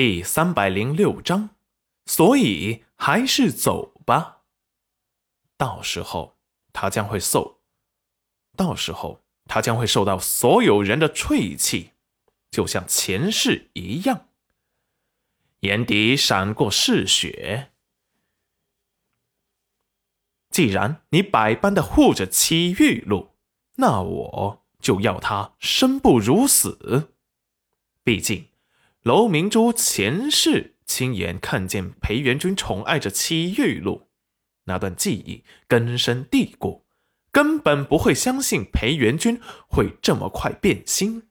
第三百零六章，所以还是走吧。到时候他将会受，到时候他将会受到所有人的唾弃，就像前世一样。眼底闪过嗜血。既然你百般的护着七玉露，那我就要他生不如死。毕竟。楼明珠前世亲眼看见裴元君宠爱着戚玉露，那段记忆根深蒂固，根本不会相信裴元君会这么快变心。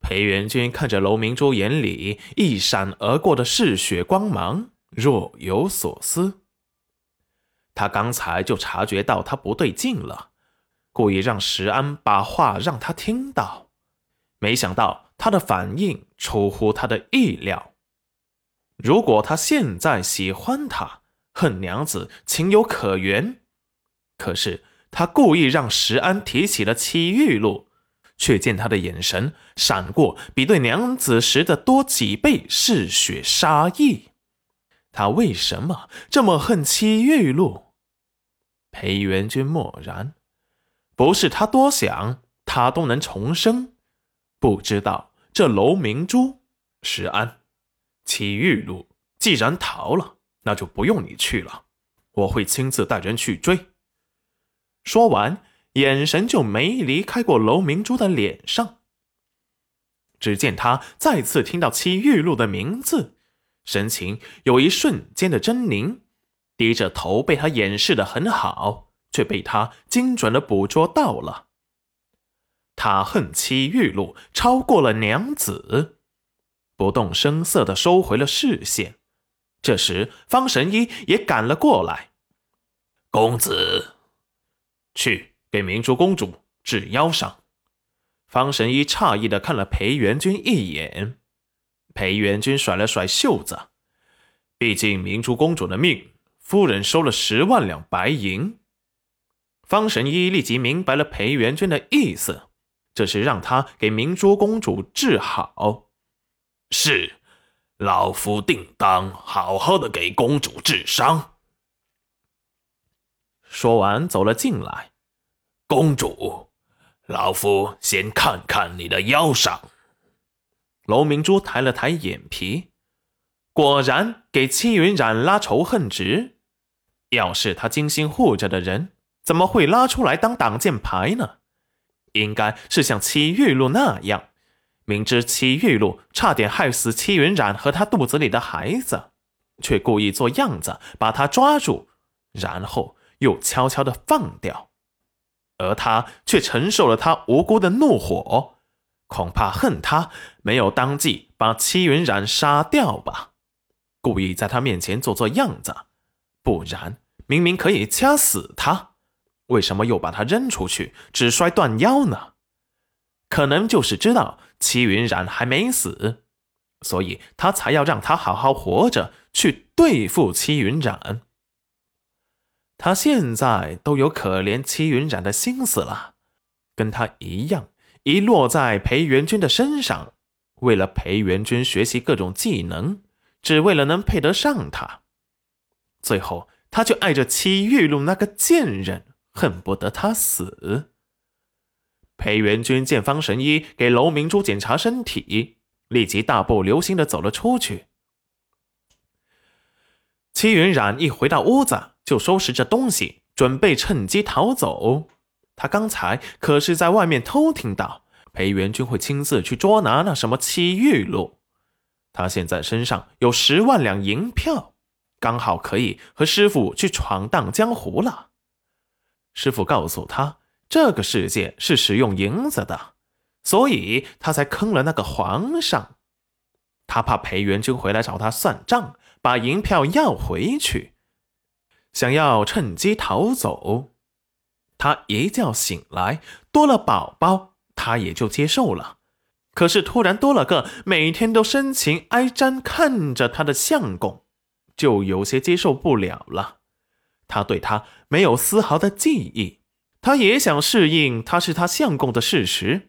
裴元君看着楼明珠眼里一闪而过的嗜血光芒，若有所思。他刚才就察觉到他不对劲了，故意让石安把话让他听到，没想到。他的反应出乎他的意料。如果他现在喜欢他，恨娘子情有可原。可是他故意让石安提起了戚玉露，却见他的眼神闪过比对娘子时的多几倍嗜血杀意。他为什么这么恨戚玉露？裴元君默然，不是他多想，他都能重生。不知道这楼明珠、石安、齐玉露既然逃了，那就不用你去了，我会亲自带人去追。说完，眼神就没离开过楼明珠的脸上。只见他再次听到齐玉露的名字，神情有一瞬间的狰狞，低着头被他掩饰的很好，却被他精准的捕捉到了。他恨妻玉露超过了娘子，不动声色的收回了视线。这时，方神医也赶了过来。公子，去给明珠公主治腰伤。方神医诧异的看了裴元君一眼。裴元君甩了甩袖子，毕竟明珠公主的命，夫人收了十万两白银。方神医立即明白了裴元君的意思。这是让他给明珠公主治好。是，老夫定当好好的给公主治伤。说完，走了进来。公主，老夫先看看你的腰伤。楼明珠抬了抬眼皮，果然给戚云染拉仇恨值。要是他精心护着的人，怎么会拉出来当挡箭牌呢？应该是像戚玉露那样，明知戚玉露差点害死戚云染和他肚子里的孩子，却故意做样子把他抓住，然后又悄悄的放掉，而他却承受了他无辜的怒火，恐怕恨他没有当即把戚云染杀掉吧，故意在他面前做做样子，不然明明可以掐死他。为什么又把他扔出去，只摔断腰呢？可能就是知道齐云染还没死，所以他才要让他好好活着去对付齐云染。他现在都有可怜齐云染的心思了，跟他一样，一落在裴元君的身上，为了裴元君学习各种技能，只为了能配得上他。最后，他就爱着齐玉露那个贱人。恨不得他死。裴元君见方神医给楼明珠检查身体，立即大步流星的走了出去。戚云染一回到屋子，就收拾着东西，准备趁机逃走。他刚才可是在外面偷听到裴元君会亲自去捉拿那什么戚玉露。他现在身上有十万两银票，刚好可以和师傅去闯荡江湖了。师傅告诉他，这个世界是使用银子的，所以他才坑了那个皇上。他怕裴元君回来找他算账，把银票要回去，想要趁机逃走。他一觉醒来，多了宝宝，他也就接受了。可是突然多了个每天都深情哀瞻看着他的相公，就有些接受不了了。他对他没有丝毫的记忆，他也想适应他是他相公的事实，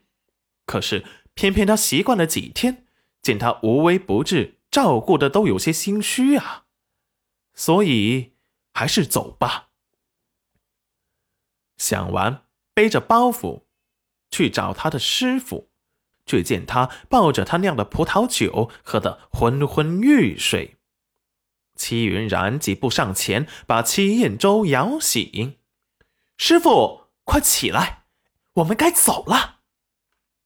可是偏偏他习惯了几天，见他无微不至，照顾的都有些心虚啊，所以还是走吧。想完，背着包袱去找他的师傅，却见他抱着他酿的葡萄酒，喝得昏昏欲睡。戚云然几步上前，把戚彦周摇醒：“师傅，快起来，我们该走了。”